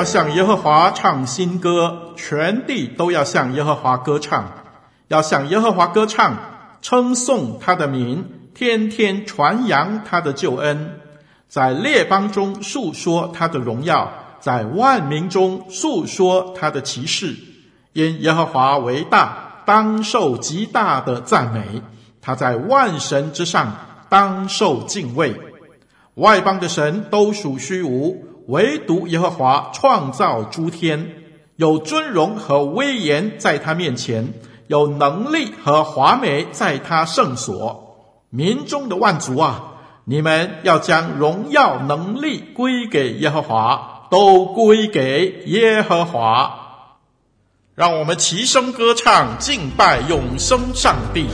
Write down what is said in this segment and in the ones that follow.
要向耶和华唱新歌，全地都要向耶和华歌唱，要向耶和华歌唱，称颂他的名，天天传扬他的救恩，在列邦中述说他的荣耀，在万民中述说他的奇事。因耶和华为大，当受极大的赞美；他在万神之上，当受敬畏。外邦的神都属虚无。唯独耶和华创造诸天，有尊荣和威严在他面前，有能力和华美在他圣所。民中的万族啊，你们要将荣耀能力归给耶和华，都归给耶和华。让我们齐声歌唱，敬拜永生上帝。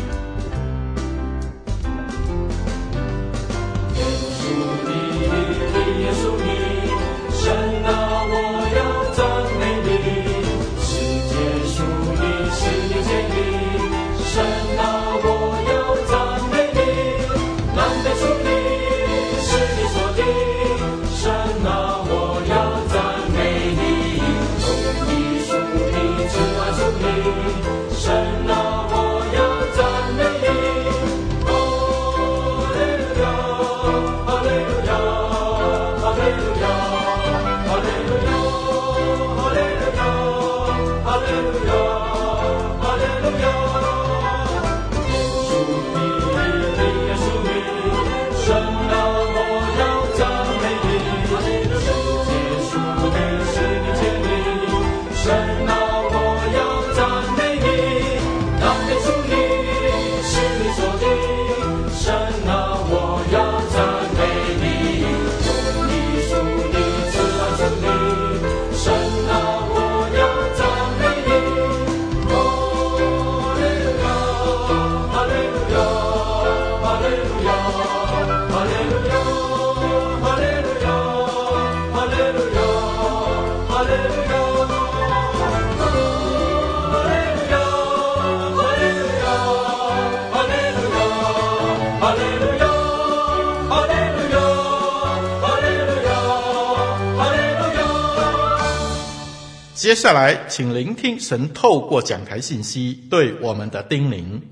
接下来，请聆听神透过讲台信息对我们的叮咛。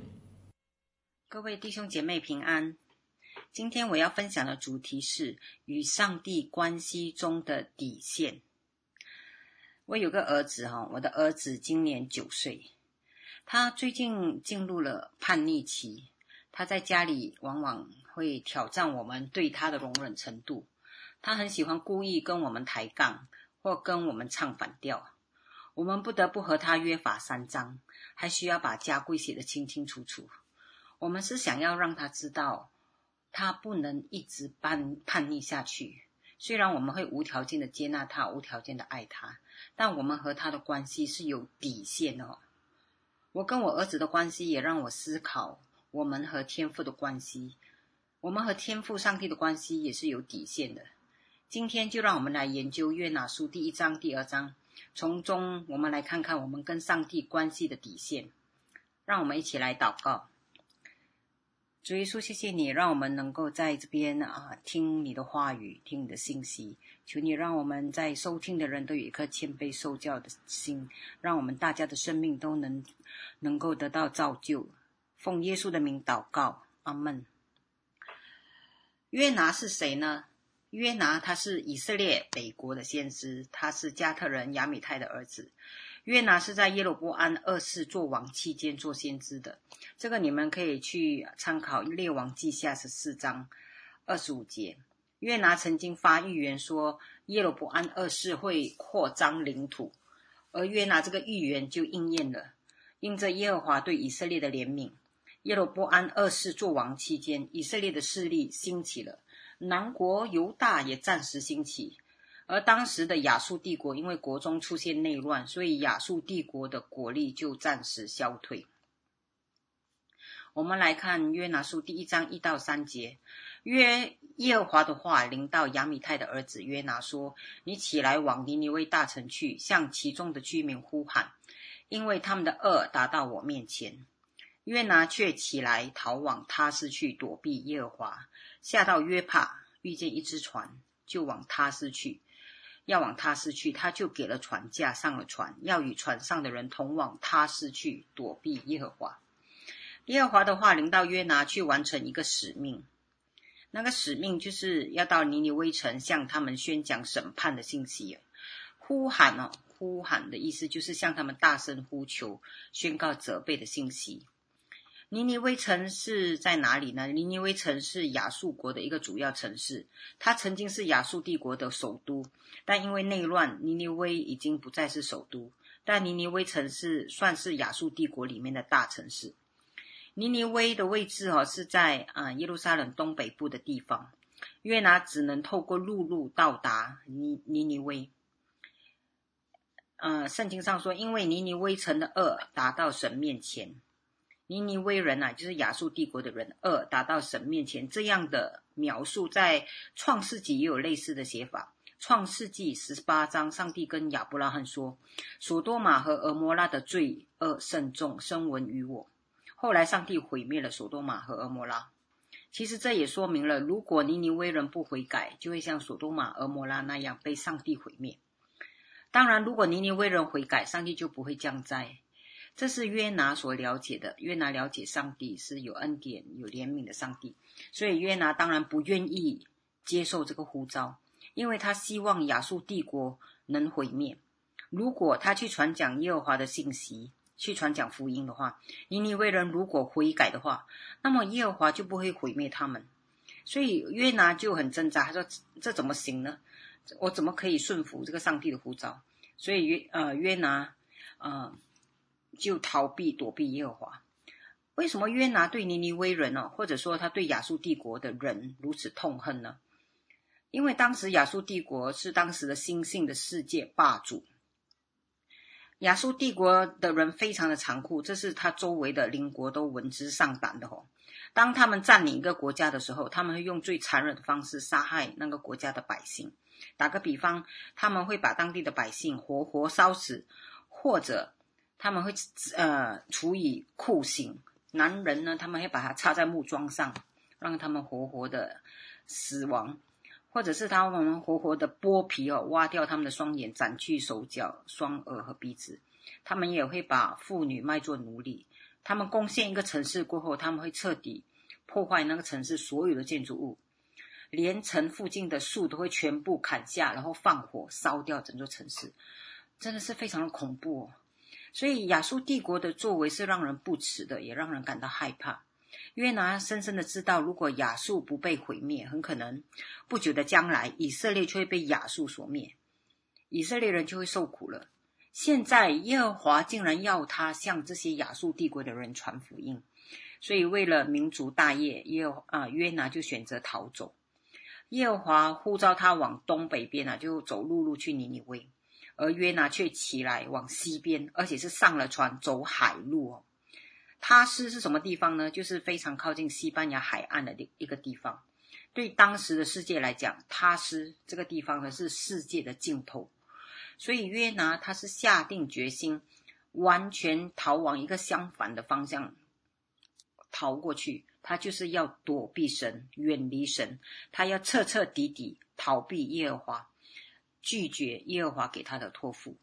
各位弟兄姐妹平安。今天我要分享的主题是与上帝关系中的底线。我有个儿子哈，我的儿子今年九岁，他最近进入了叛逆期。他在家里往往会挑战我们对他的容忍程度。他很喜欢故意跟我们抬杠，或跟我们唱反调。我们不得不和他约法三章，还需要把家规写得清清楚楚。我们是想要让他知道，他不能一直叛叛逆下去。虽然我们会无条件的接纳他，无条件的爱他，但我们和他的关系是有底线的哦。我跟我儿子的关系也让我思考，我们和天父的关系，我们和天父上帝的关系也是有底线的。今天就让我们来研究约拿书第一章、第二章。从中，我们来看看我们跟上帝关系的底线。让我们一起来祷告。主耶稣，谢谢你，让我们能够在这边啊听你的话语，听你的信息。求你让我们在收听的人都有一颗谦卑受教的心，让我们大家的生命都能能够得到造就。奉耶稣的名祷告，阿门。约拿是谁呢？约拿他是以色列北国的先知，他是加特人亚米太的儿子。约拿是在耶罗波安二世做王期间做先知的，这个你们可以去参考《列王记下》十四章二十五节。约拿曾经发预言说耶罗波安二世会扩张领土，而约拿这个预言就应验了，因着耶和华对以色列的怜悯，耶罗波安二世作王期间，以色列的势力兴起了，南国犹大也暂时兴起。而当时的亚述帝国因为国中出现内乱，所以亚述帝国的国力就暂时消退。我们来看约拿书第一章一到三节，约耶和华的话临到亚米太的儿子约拿说：“你起来往尼尼微大城去，向其中的居民呼喊，因为他们的恶达到我面前。”约拿却起来逃往他施去躲避耶和华，下到约帕，遇见一只船，就往他施去。要往他施去，他就给了船价，上了船，要与船上的人同往他施去，躲避耶和华。耶和华的话临到约拿，去完成一个使命。那个使命就是要到尼尼微城，向他们宣讲审判的信息。呼喊哦，呼喊的意思就是向他们大声呼求，宣告责备的信息。尼尼微城是在哪里呢？尼尼微城是亚述国的一个主要城市，它曾经是亚述帝国的首都，但因为内乱，尼尼微已经不再是首都。但尼尼微城是算是亚述帝国里面的大城市。尼尼微的位置哦，是在啊耶路撒冷东北部的地方。约拿只能透过陆路到达尼尼尼微。呃，圣经上说，因为尼尼微城的恶达到神面前，尼尼微人、啊，就是亚述帝国的人，二达到神面前。这样的描述在创世纪也有类似的写法。创世纪十八章，上帝跟亚伯拉罕说：“所多玛和蛾摩拉的罪恶甚重，声闻于我。”后来，上帝毁灭了索多玛和蛾摩拉。其实这也说明了，如果尼尼微人不悔改，就会像索多玛、蛾摩拉那样被上帝毁灭。当然，如果尼尼微人悔改，上帝就不会降灾。这是约拿所了解的。约拿了解上帝是有恩典、有怜悯的上帝，所以约拿当然不愿意接受这个呼召，因为他希望亚述帝国能毁灭。如果他去传讲耶和华的信息，去传讲福音的话，尼尼微人如果悔改的话，那么耶和华就不会毁灭他们。所以约拿就很挣扎，他说：“这怎么行呢？我怎么可以顺服这个上帝的呼召？”所以约呃约拿呃就逃避躲避耶和华。为什么约拿对尼尼微人呢，或者说他对亚述帝国的人如此痛恨呢？因为当时亚述帝国是当时的新兴的世界霸主。亚述帝国的人非常的残酷，这是他周围的邻国都闻之丧胆的吼。当他们占领一个国家的时候，他们会用最残忍的方式杀害那个国家的百姓。打个比方，他们会把当地的百姓活活烧死，或者他们会呃处以酷刑。男人呢，他们会把他插在木桩上，让他们活活的死亡。或者是他们活活的剥皮哦，挖掉他们的双眼，斩去手脚、双耳和鼻子。他们也会把妇女卖作奴隶。他们攻陷一个城市过后，他们会彻底破坏那个城市所有的建筑物，连城附近的树都会全部砍下，然后放火烧掉整座城市，真的是非常的恐怖哦。所以亚述帝国的作为是让人不齿的，也让人感到害怕。约拿深深的知道，如果亚述不被毁灭，很可能不久的将来，以色列就会被亚述所灭，以色列人就会受苦了。现在耶和华竟然要他向这些亚述帝国的人传福音，所以为了民族大业，耶和啊约拿就选择逃走。耶和华呼召他往东北边啊，就走陆路去尼尼微，而约拿却起来往西边，而且是上了船走海路哦。他施是什么地方呢？就是非常靠近西班牙海岸的一个地方。对当时的世界来讲，他施这个地方呢是世界的尽头。所以约拿他是下定决心，完全逃往一个相反的方向逃过去。他就是要躲避神，远离神。他要彻彻底底逃避耶和华，拒绝耶和华给他的托付。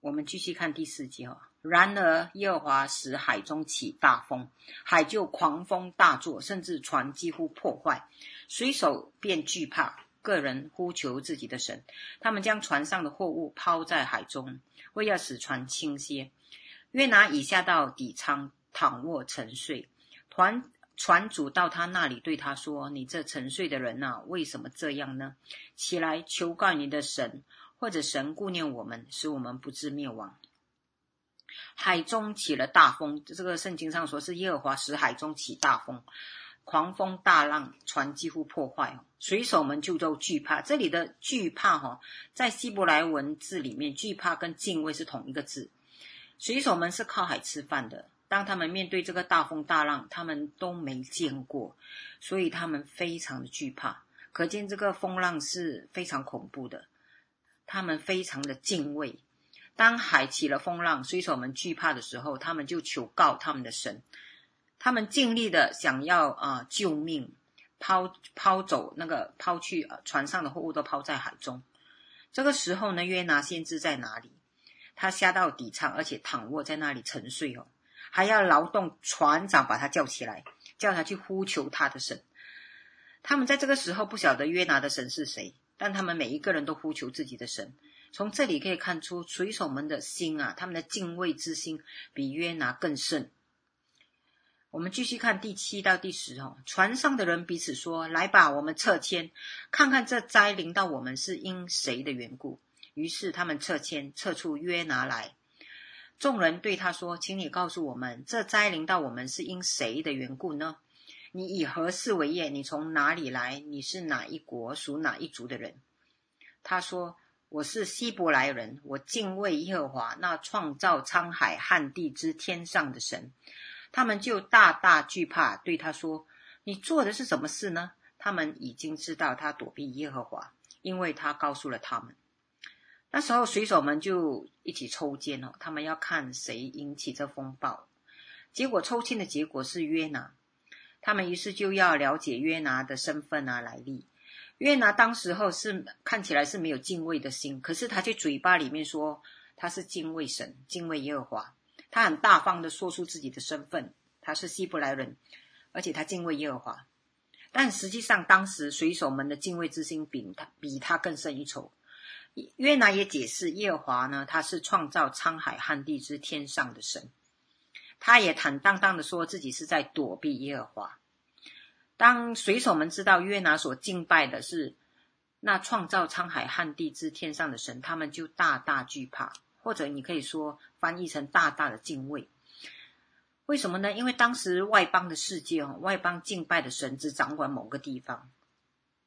我们继续看第四节哈。然而，耶和华使海中起大风，海就狂风大作，甚至船几乎破坏，水手便惧怕，个人呼求自己的神。他们将船上的货物抛在海中，为要使船轻些。约拿已下到底舱，躺卧沉睡。团船主到他那里，对他说：“你这沉睡的人呐，为什么这样呢？起来求告你的神，或者神顾念我们，使我们不致灭亡。”海中起了大风，这个圣经上说是耶和华使海中起大风，狂风大浪，船几乎破坏，水手们就都惧怕。这里的惧怕哈，在希伯来文字里面，惧怕跟敬畏是同一个字。水手们是靠海吃饭的，当他们面对这个大风大浪，他们都没见过，所以他们非常的惧怕。可见这个风浪是非常恐怖的，他们非常的敬畏。当海起了风浪，水手们惧怕的时候，他们就求告他们的神。他们尽力的想要啊、救命，抛抛走那个抛去船上的货物都抛在海中。这个时候呢，约拿先知在哪里？他下到底舱，而且躺卧在那里沉睡哦，还要劳动船长把他叫起来，叫他去呼求他的神。他们在这个时候不晓得约拿的神是谁，但他们每一个人都呼求自己的神。从这里可以看出，水手们的心啊，他们的敬畏之心比约拿更甚。我们继续看第七到第十哦，船上的人彼此说：“来吧，我们撤迁，看看这灾临到我们是因谁的缘故。”于是他们撤迁，撤出约拿来。众人对他说：“请你告诉我们，这灾临到我们是因谁的缘故呢？你以何事为业？你从哪里来？你是哪一国属哪一族的人？”他说。我是希伯来人，我敬畏耶和华那创造沧海旱地之天上的神。他们就大大惧怕，对他说：“你做的是什么事呢？”他们已经知道他躲避耶和华，因为他告诉了他们。那时候水手们就一起抽签哦，他们要看谁引起这风暴。结果抽签的结果是约拿，他们于是就要了解约拿的身份啊来历。约拿当时候是看起来是没有敬畏的心，可是他却嘴巴里面说他是敬畏神、敬畏耶和华，他很大方的说出自己的身份，他是希伯来人，而且他敬畏耶和华。但实际上，当时水手们的敬畏之心比他比他更胜一筹。约拿也解释，耶和华呢，他是创造沧海旱地之天上的神，他也坦荡荡的说自己是在躲避耶和华。当水手们知道约拿所敬拜的是那创造沧海旱地之天上的神，他们就大大惧怕，或者你可以说翻译成大大的敬畏。为什么呢？因为当时外邦的世界哦，外邦敬拜的神只掌管某个地方。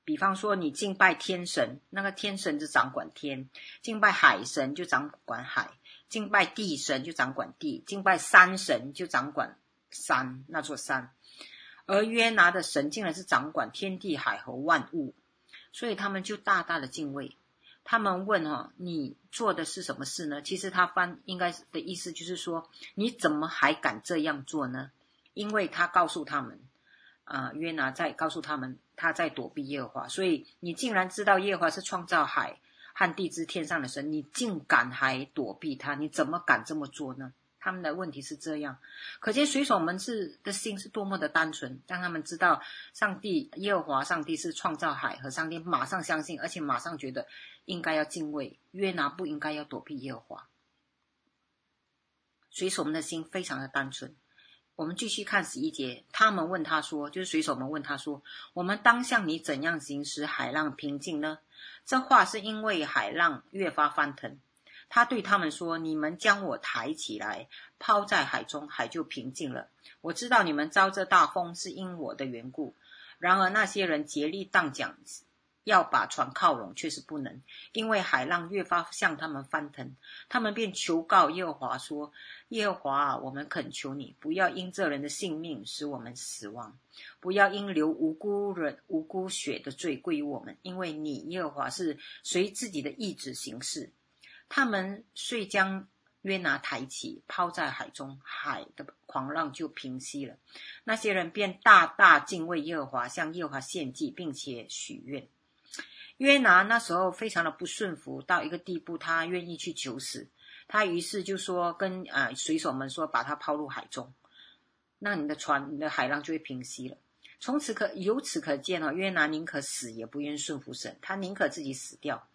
比方说，你敬拜天神，那个天神就掌管天；敬拜海神就掌管海；敬拜地神就掌管地；敬拜山神就掌管山，那座山。而约拿的神竟然是掌管天地海和万物，所以他们就大大的敬畏。他们问：“哈，你做的是什么事呢？”其实他翻应该的意思就是说：“你怎么还敢这样做呢？”因为他告诉他们，啊，约拿在告诉他们他在躲避耶和华，所以你竟然知道耶和华是创造海和地之天上的神，你竟敢还躲避他？你怎么敢这么做呢？他们的问题是这样，可见水手们是的心是多么的单纯，让他们知道上帝耶和华上帝是创造海和上帝，马上相信，而且马上觉得应该要敬畏。约拿不应该要躲避耶和华。水手们的心非常的单纯。我们继续看十一节，他们问他说，就是水手们问他说：“我们当向你怎样行使海浪平静呢？”这话是因为海浪越发翻腾。他对他们说：“你们将我抬起来，抛在海中，海就平静了。我知道你们遭这大风是因我的缘故。然而那些人竭力荡桨，要把船靠拢，却是不能，因为海浪越发向他们翻腾。他们便求告耶和华说：耶和华啊，我们恳求你，不要因这人的性命使我们死亡，不要因流无辜人无辜血的罪归于我们，因为你耶和华是随自己的意志行事。”他们遂将约拿抬起，抛在海中，海的狂浪就平息了。那些人便大大敬畏耶和华，向耶和华献祭，并且许愿。约拿那时候非常的不顺服，到一个地步，他愿意去求死。他于是就说：“跟、呃、水手们说，把他抛入海中，那你的船、你的海浪就会平息了。”从此可由此可见哦，约拿宁可死也不愿顺服神，他宁可自己死掉。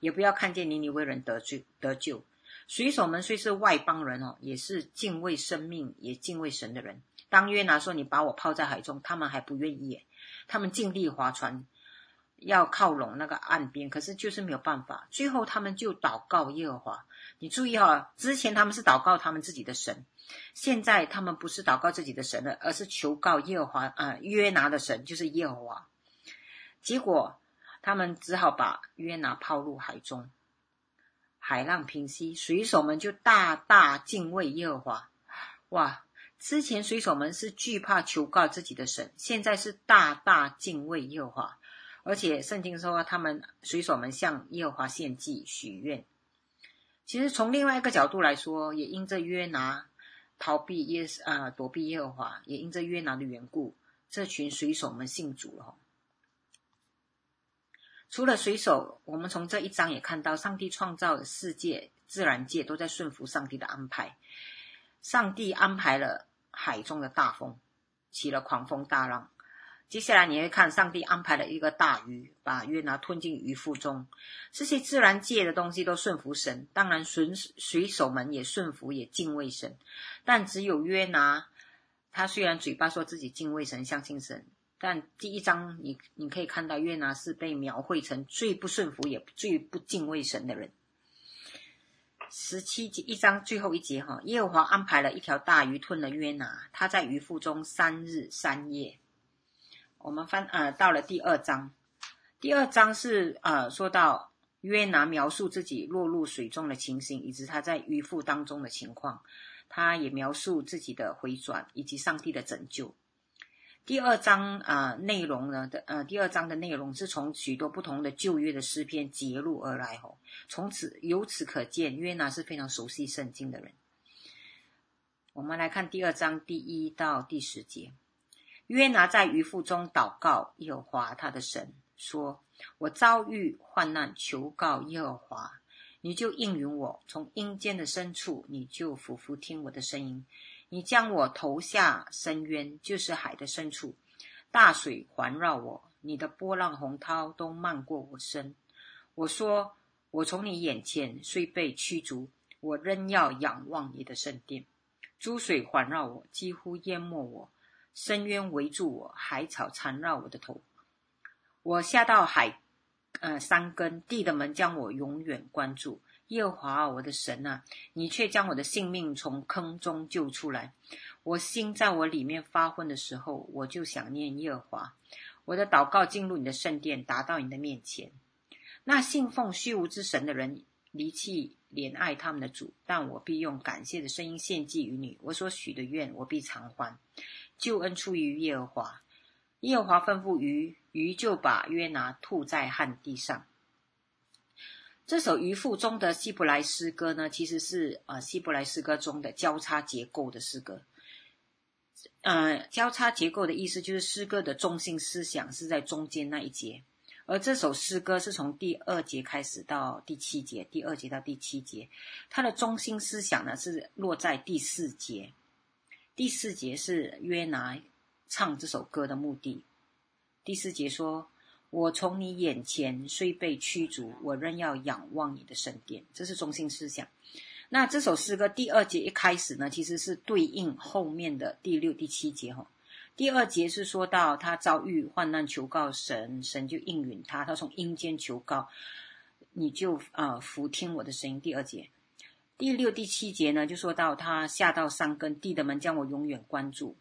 也不要看见尼尼微人得救得救。水手们虽是外邦人哦，也是敬畏生命、也敬畏神的人。当约拿说：“你把我抛在海中”，他们还不愿意。他们尽力划船，要靠拢那个岸边，可是就是没有办法。最后他们就祷告耶和华。你注意哈，之前他们是祷告他们自己的神，现在他们不是祷告自己的神了，而是求告耶和华啊、约拿的神就是耶和华。结果他们只好把约拿抛入海中，海浪平息，水手们就大大敬畏耶和华。哇！之前水手们是惧怕求告自己的神，现在是大大敬畏耶和华。而且圣经说，他们水手们向耶和华献祭许愿。其实从另外一个角度来说，也因着约拿逃避耶啊、躲避耶和华，也因着约拿的缘故，这群水手们信主了。除了水手，我们从这一章也看到，上帝创造的世界、自然界都在顺服上帝的安排。上帝安排了海中的大风，起了狂风大浪。接下来你会看，上帝安排了一个大鱼，把约拿吞进鱼腹中。这些自然界的东西都顺服神，当然水水手们也顺服，也敬畏神。但只有约拿，他虽然嘴巴说自己敬畏神、相信神，但第一章你你可以看到，约拿是被描绘成最不顺服、也最不敬畏神的人。十七节一章最后一节哈，耶和华安排了一条大鱼吞了约拿，他在鱼腹中三日三夜。我们翻呃到了第二章，第二章是呃说到约拿描述自己落入水中的情形，以及他在鱼腹当中的情况。他也描述自己的回转以及上帝的拯救。第二章啊、内容呢的呃第二章的内容是从许多不同的旧约的诗篇节录而来哦。从此由此可见，约拿是非常熟悉圣经的人。我们来看第二章第一到第十节。约拿在鱼腹中祷告耶和华他的神，说：“我遭遇患难，求告耶和华，你就应允我；从阴间的深处，你就俯伏听我的声音。你将我投下深渊，就是海的深处，大水环绕我，你的波浪洪涛都漫过我身。我说：我从你眼前虽被驱逐，我仍要仰望你的圣殿。诸水环绕我，几乎淹没我。”深渊围住我，海草缠绕我的头。我下到海，呃，山根地的门将我永远关住。耶和华，我的神啊，你却将我的性命从坑中救出来。我心在我里面发昏的时候，我就想念耶和华。我的祷告进入你的圣殿，达到你的面前。那信奉虚无之神的人离弃怜爱他们的主，但我必用感谢的声音献祭于你。我所许的愿，我必偿还。救恩出于耶和华，耶和华吩咐鱼，鱼就把约拿吐在旱地上。这首渔父中的希伯来诗歌呢，其实是呃希伯来诗歌中的交叉结构的诗歌。呃，交叉结构的意思就是诗歌的中心思想是在中间那一节，而这首诗歌是从第二节开始到第七节，第二节到第七节，它的中心思想呢是落在第四节。第四节是约拿唱这首歌的目的。第四节说：“我从你眼前虽被驱逐，我仍要仰望你的圣殿。”这是中心思想。那这首诗歌第二节一开始呢，其实是对应后面的第六、第七节哈。第二节是说到他遭遇患难，求告神，神就应允他。他从阴间求告，你就啊俯听我的声音。第二节。第六、第七节呢，就说到他下到山根，地的门将我永远关住。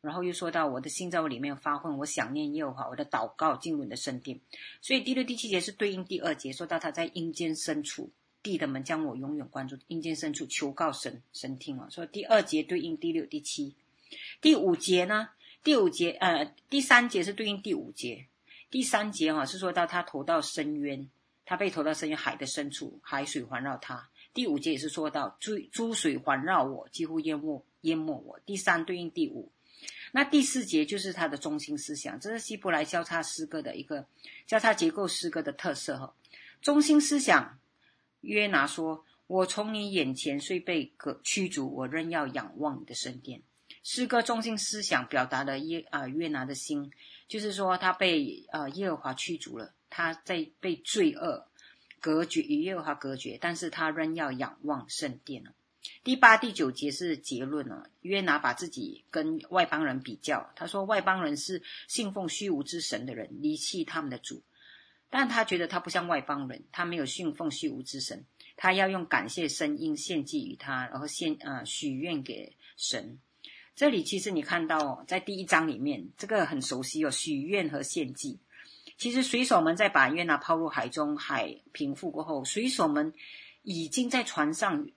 然后又说到我的心在我里面发昏，我想念耶和华，我的祷告进入你的圣殿。所以第六、第七节是对应第二节，说到他在阴间深处，地的门将我永远关住。阴间深处求告神，神听啊。所以第二节对应第六、第七。第五节呢？第五节呃，第三节是对应第五节。第三节哈、是说到他投到深渊，他被投到深渊海的深处，海水环绕他。第五节也是说到，诸诸水环绕我，几乎淹没淹没我。第三对应第五，那第四节就是它的中心思想，这是希伯来交叉诗歌的一个交叉结构诗歌的特色哈。中心思想，约拿说：“我从你眼前虽被驱逐，我仍要仰望你的圣殿。”诗歌中心思想表达了耶啊、约拿的心，就是说他被啊、呃、耶和华驱逐了，他在被罪恶。隔绝与耶和华隔绝，但是他仍要仰望圣殿。第八、第九节是结论呢。约拿把自己跟外邦人比较，他说外邦人是信奉虚无之神的人，离弃他们的主，但他觉得他不像外邦人，他没有信奉虚无之神，他要用感谢声音献祭于他，然后献、呃、许愿给神。这里其实你看到在第一章里面，这个很熟悉哦，许愿和献祭。其实水手们在把约拿抛入海中，海平复过后，水手们已经在船上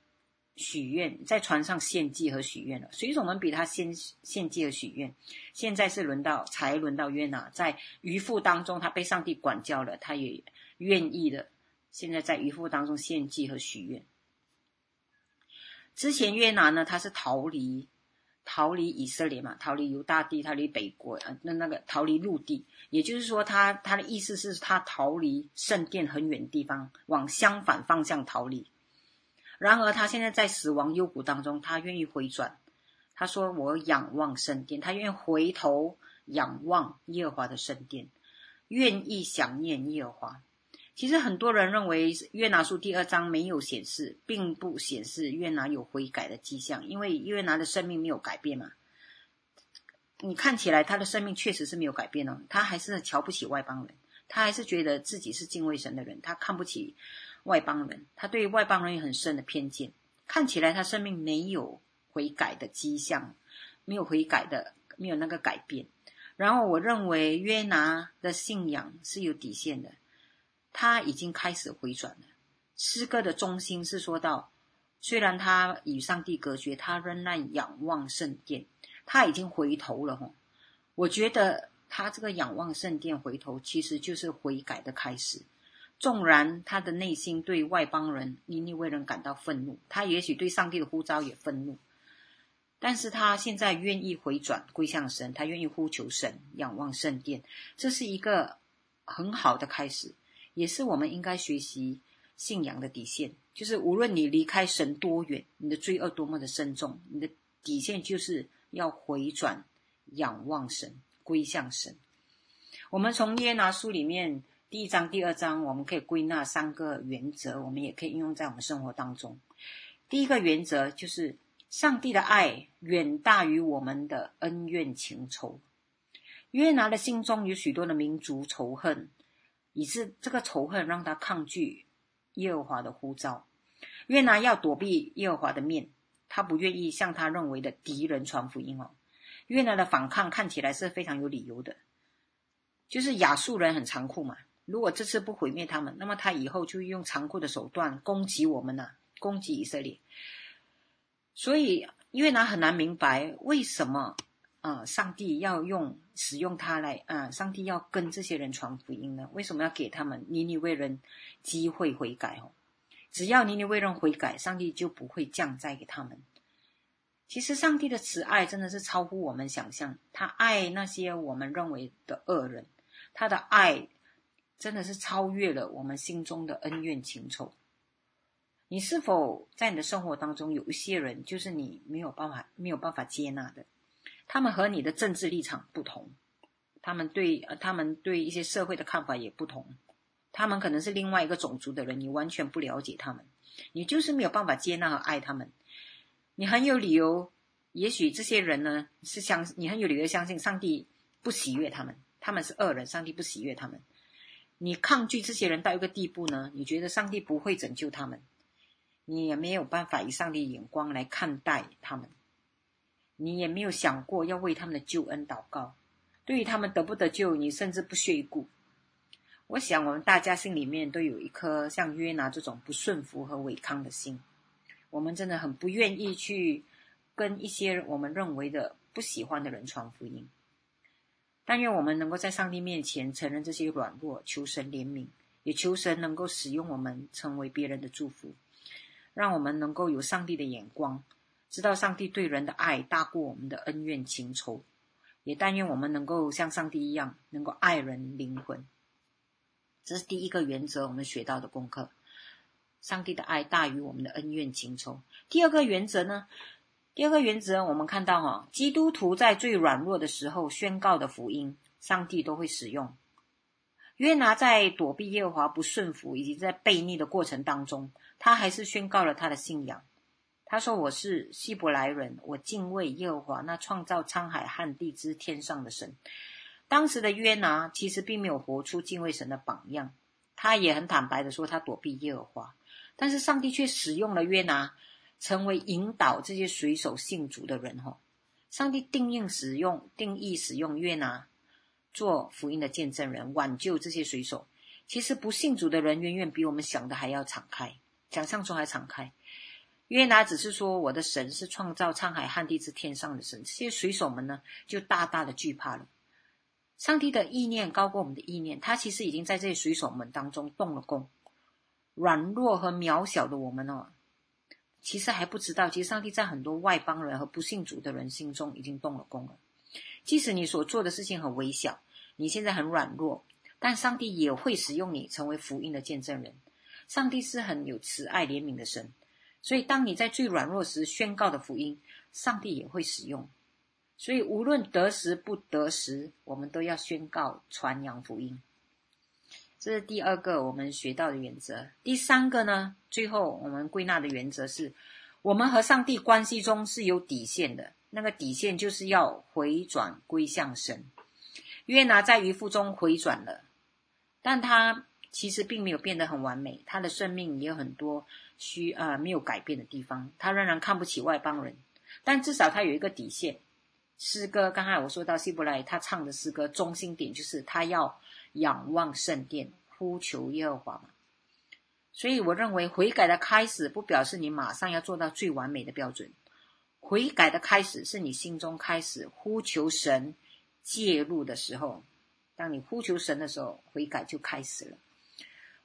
许愿，在船上献祭和许愿了。水手们比他先献祭和许愿。现在是轮到，才轮到约拿在鱼腹当中，他被上帝管教了，他也愿意的。现在在鱼腹当中献祭和许愿。之前约拿呢，他是逃离。逃离以色列嘛，逃离犹大地，逃离北国，呃，那那个逃离陆地，也就是说他，他他的意思是他逃离圣殿很远的地方，往相反方向逃离。然而他现在在死亡幽谷当中，他愿意回转。他说：“我仰望圣殿。”他愿意回头仰望耶和华的圣殿，愿意想念耶和华。其实很多人认为约拿书第二章没有显示，并不显示约拿有悔改的迹象，因为约拿的生命没有改变嘛。你看起来他的生命确实是没有改变哦，他还是瞧不起外邦人，他还是觉得自己是敬畏神的人，他看不起外邦人，他对外邦人有很深的偏见。看起来他生命没有悔改的迹象，没有悔改的，没有那个改变。然后我认为约拿的信仰是有底线的。他已经开始回转了。诗歌的中心是说到，虽然他与上帝隔绝，他仍然仰望圣殿。他已经回头了，吼！我觉得他这个仰望圣殿回头，其实就是悔改的开始。纵然他的内心对外邦人、尼尼微人感到愤怒，他也许对上帝的呼召也愤怒，但是他现在愿意回转归向神，他愿意呼求神，仰望圣殿，这是一个很好的开始。也是我们应该学习信仰的底线，就是无论你离开神多远，你的罪恶多么的深重，你的底线就是要回转、仰望神、归向神。我们从约拿书里面第一章、第二章，我们可以归纳三个原则，我们也可以应用在我们生活当中。第一个原则就是上帝的爱远大于我们的恩怨情仇。约拿的心中有许多的民族仇恨。以致这个仇恨让他抗拒耶和华的呼召。约拿要躲避耶和华的面，他不愿意向他认为的敌人传福音哦。约拿的反抗看起来是非常有理由的，就是亚述人很残酷嘛。如果这次不毁灭他们，那么他以后就用残酷的手段攻击我们呢、攻击以色列。所以约拿很难明白为什么。啊、上帝要用使用它来啊、上帝要跟这些人传福音呢？为什么要给他们尼尼微人机会悔改？哦，只要尼尼微人悔改，上帝就不会降灾给他们。其实，上帝的慈爱真的是超乎我们想象。他爱那些我们认为的恶人，他的爱真的是超越了我们心中的恩怨情仇。你是否在你的生活当中有一些人，就是你没有办法没有办法接纳的？他们和你的政治立场不同，他们对呃，他们对一些社会的看法也不同，他们可能是另外一个种族的人，你完全不了解他们，你就是没有办法接纳和爱他们。你很有理由，也许这些人呢是相，你很有理由相信上帝不喜悦他们，他们是恶人，上帝不喜悦他们。你抗拒这些人到一个地步呢，你觉得上帝不会拯救他们，你也没有办法以上帝眼光来看待他们。你也没有想过要为他们的救恩祷告，对于他们得不得救，你甚至不屑一顾。我想，我们大家心里面都有一颗像约拿这种不顺服和违抗的心。我们真的很不愿意去跟一些我们认为的不喜欢的人传福音。但愿我们能够在上帝面前承认这些软弱，求神怜悯，也求神能够使用我们成为别人的祝福，让我们能够有上帝的眼光。知道上帝对人的爱大过我们的恩怨情仇，也但愿我们能够像上帝一样，能够爱人灵魂。这是第一个原则，我们学到的功课。上帝的爱大于我们的恩怨情仇。第二个原则呢？第二个原则，我们看到哈，基督徒在最软弱的时候宣告的福音，上帝都会使用。约拿在躲避耶和华不顺服以及在悖逆的过程当中，他还是宣告了他的信仰。他说：“我是希伯来人，我敬畏耶和华，那创造沧海和地之天上的神。”当时的约拿其实并没有活出敬畏神的榜样，他也很坦白的说他躲避耶和华，但是上帝却使用了约拿，成为引导这些水手信主的人。哈，上帝定义使用定义使用约拿做福音的见证人，挽救这些水手。其实不信主的人远远比我们想的还要敞开，想象中还敞开。约拿只是说：“我的神是创造沧海旱地之天上的神。”这些水手们呢，就大大的惧怕了。上帝的意念高过我们的意念，他其实已经在这些水手们当中动了工。软弱和渺小的我们哦，其实还不知道，其实上帝在很多外邦人和不信主的人心中已经动了工了。即使你所做的事情很微小，你现在很软弱，但上帝也会使用你成为福音的见证人。上帝是很有慈爱怜悯的神。所以，当你在最软弱时宣告的福音，上帝也会使用。所以，无论得时不得时，我们都要宣告传扬福音。这是第二个我们学到的原则。第三个呢，最后我们归纳的原则是：我们和上帝关系中是有底线的。那个底线就是要回转归向神。约拿在鱼腹中回转了，但他其实并没有变得很完美，他的生命也有很多。需啊、没有改变的地方，他仍然看不起外邦人，但至少他有一个底线。诗歌，刚才我说到希伯来，他唱的诗歌中心点就是他要仰望圣殿，呼求耶和华嘛。所以我认为悔改的开始不表示你马上要做到最完美的标准，悔改的开始是你心中开始呼求神介入的时候。当你呼求神的时候，悔改就开始了。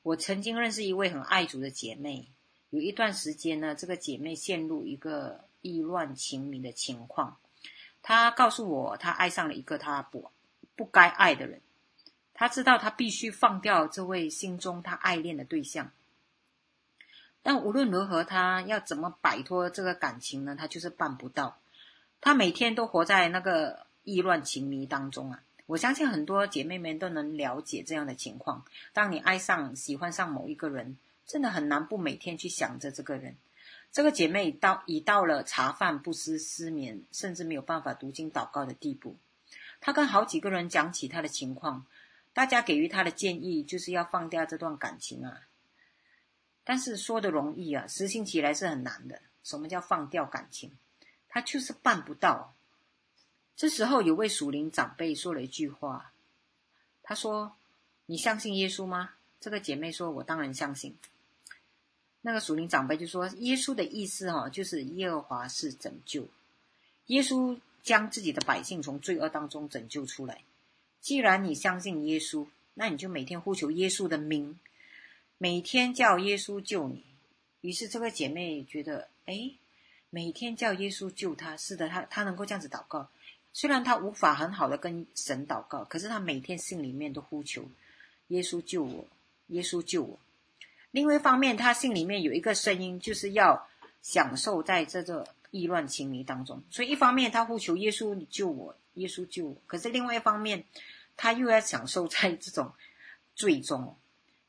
我曾经认识一位很爱主的姐妹。有一段时间呢，这个姐妹陷入一个意乱情迷的情况。她告诉我，她爱上了一个她不不该爱的人。她知道她必须放掉这位心中她爱恋的对象，但无论如何，她要怎么摆脱这个感情呢？她就是办不到。她每天都活在那个意乱情迷当中啊！我相信很多姐妹们都能了解这样的情况。当你爱上、喜欢上某一个人，真的很难不每天去想着这个人。这个姐妹到已到了茶饭不思、失眠，甚至没有办法读经祷告的地步。她跟好几个人讲起她的情况，大家给予她的建议就是要放掉这段感情啊。但是说的容易啊，实行起来是很难的。什么叫放掉感情？她就是办不到。这时候有位属灵长辈说了一句话，他说：“你相信耶稣吗？”这个姐妹说：“我当然相信。”那个属灵长辈就说：“耶稣的意思哈，就是耶和华是拯救，耶稣将自己的百姓从罪恶当中拯救出来。既然你相信耶稣，那你就每天呼求耶稣的名，每天叫耶稣救你。”于是这个姐妹觉得，哎，每天叫耶稣救她，是的，她她能够这样子祷告。虽然她无法很好的跟神祷告，可是她每天心里面都呼求耶稣救我，耶稣救我。另外一方面，他心里面有一个声音，就是要享受在这个意乱情迷当中。所以，一方面他呼求耶稣，你救我，耶稣救我。可是另外一方面，他又要享受在这种罪中。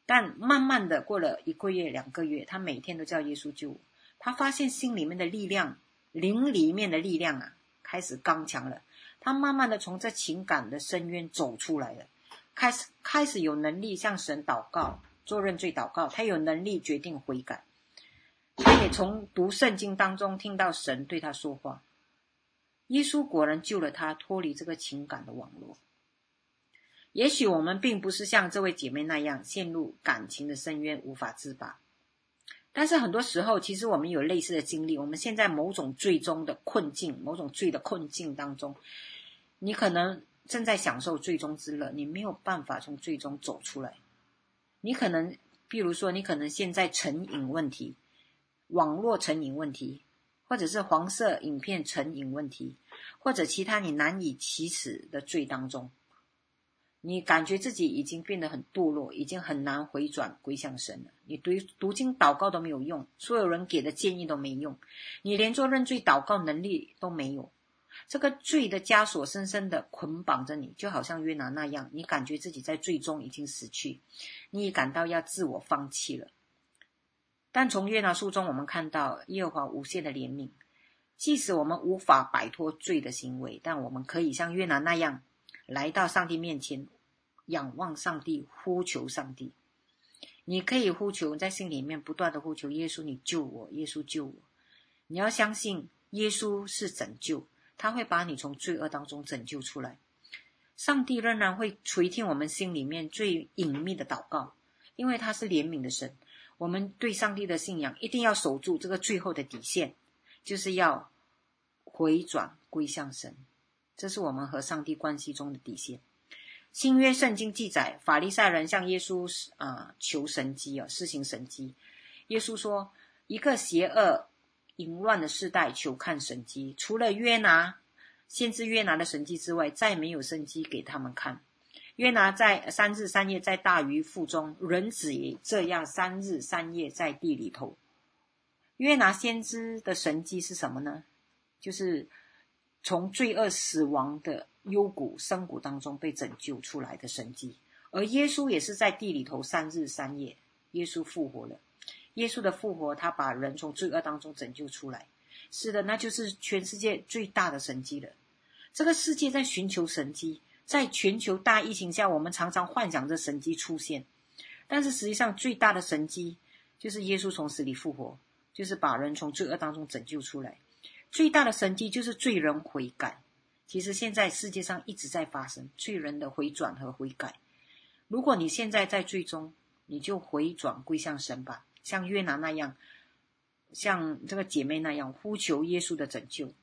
但慢慢的过了一个月、两个月，他每天都叫耶稣救我。他发现心里面的力量，灵里面的力量啊，开始刚强了。他慢慢的从这情感的深渊走出来了，开始开始有能力向神祷告。做认罪祷告，他有能力决定悔改。他也从读圣经当中听到神对他说话。耶稣果然救了他，脱离这个情感的网络。也许我们并不是像这位姐妹那样陷入感情的深渊无法自拔，但是很多时候，其实我们有类似的经历。我们现在某种最终的困境，某种罪的困境当中，你可能正在享受最终之乐，你没有办法从最终走出来。你可能，比如说，你可能现在成瘾问题，网络成瘾问题，或者是黄色影片成瘾问题，或者其他你难以启齿的罪当中，你感觉自己已经变得很堕落，已经很难回转归向神了。你读读经祷告都没有用，所有人给的建议都没用，你连做认罪祷告能力都没有。这个罪的枷锁深深的捆绑着你，就好像约拿那样，你感觉自己在罪中已经死去，你也感到要自我放弃了。但从约拿书中，我们看到耶和华无限的怜悯，即使我们无法摆脱罪的行为，但我们可以像约拿那样来到上帝面前，仰望上帝，呼求上帝。你可以呼求，在心里面不断的呼求耶稣，你救我，耶稣救我。你要相信耶稣是拯救，他会把你从罪恶当中拯救出来。上帝仍然会垂听我们心里面最隐秘的祷告，因为他是怜悯的神。我们对上帝的信仰一定要守住这个最后的底线，就是要回转归向神。这是我们和上帝关系中的底线。新约圣经记载，法利赛人向耶稣啊、求神迹啊，施行神迹。耶稣说：“一个邪恶淫乱的世代，求看神迹。除了约拿先知约拿的神迹之外，再没有神迹给他们看。约拿在三日三夜在大鱼腹中，人子也这样三日三夜在地里头。约拿先知的神迹是什么呢？就是从罪恶死亡的。”幽谷深谷当中被拯救出来的神迹，而耶稣也是在地里头三日三夜，耶稣复活了。耶稣的复活，他把人从罪恶当中拯救出来。是的，那就是全世界最大的神迹了。这个世界在寻求神迹，在全球大疫情下，我们常常幻想着神迹出现，但是实际上最大的神迹就是耶稣从死里复活，就是把人从罪恶当中拯救出来。最大的神迹就是罪人悔改。其实现在世界上一直在发生罪人的回转和悔改。如果你现在在罪中，你就回转归向神吧，像约拿那样，像这个姐妹那样呼求耶稣的拯救。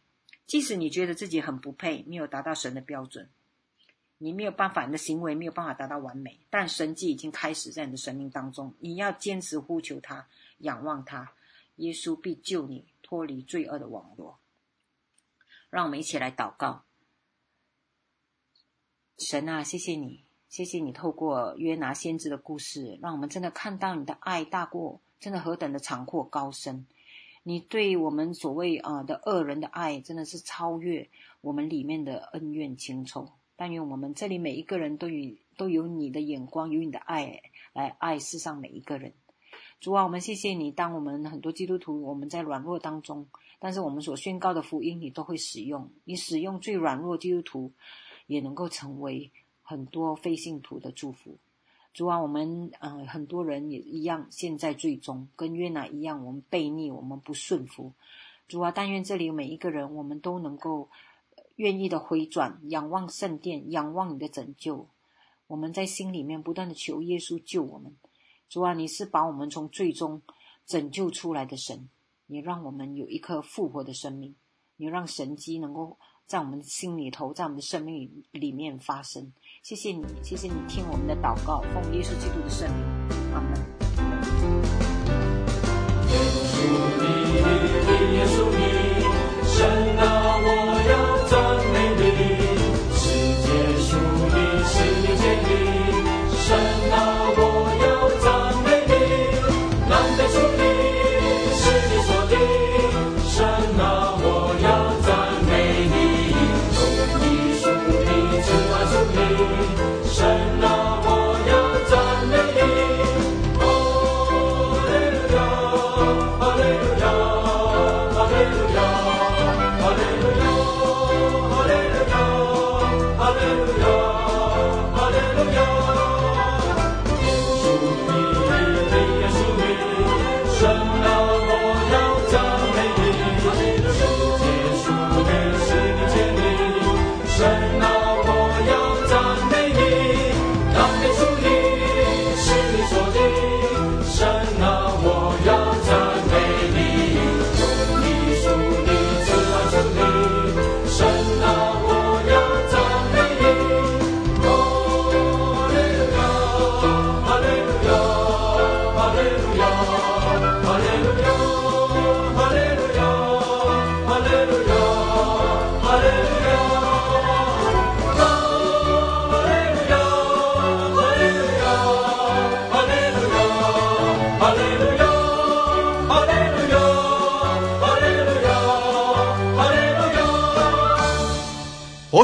即使你觉得自己很不配，没有达到神的标准，你没有办法，你的行为没有办法达到完美，但神迹已经开始在你的生命当中。你要坚持呼求他，仰望他，耶稣必救你脱离罪恶的网络。让我们一起来祷告。神啊，谢谢你，谢谢你透过约拿先知的故事，让我们真的看到你的爱大过，真的何等的长阔高深。你对我们所谓啊的恶人的爱，真的是超越我们里面的恩怨情仇。但愿我们这里每一个人都有都有你的眼光，有你的爱来爱世上每一个人。主啊，我们谢谢你，当我们很多基督徒我们在软弱当中，但是我们所宣告的福音，你都会使用，你使用最软弱基督徒。也能够成为很多非信徒的祝福。主啊，我们呃很多人也一样，现在最终跟约拿一样，我们悖逆，我们不顺服。主啊，但愿这里每一个人，我们都能够愿意的回转，仰望圣殿，仰望你的拯救。我们在心里面不断的求耶稣救我们。主啊，你是把我们从最终拯救出来的神，你让我们有一颗复活的生命，你让神迹能够。在我们心里头，在我们的生命里面发生。谢谢你，谢谢你听我们的祷告，奉耶稣基督的圣名，阿门。耶稣你，耶稣你，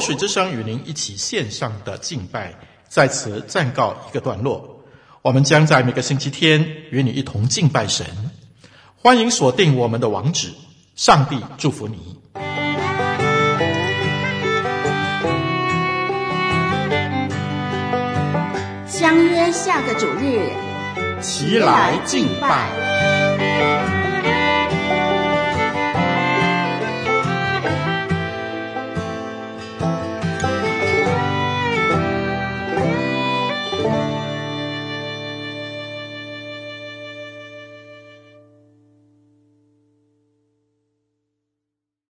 水之声与您一起线上的敬拜，在此暂告一个段落。我们将在每个星期天与你一同敬拜神。欢迎锁定我们的网址。上帝祝福你。相约下个主日。齐来敬拜。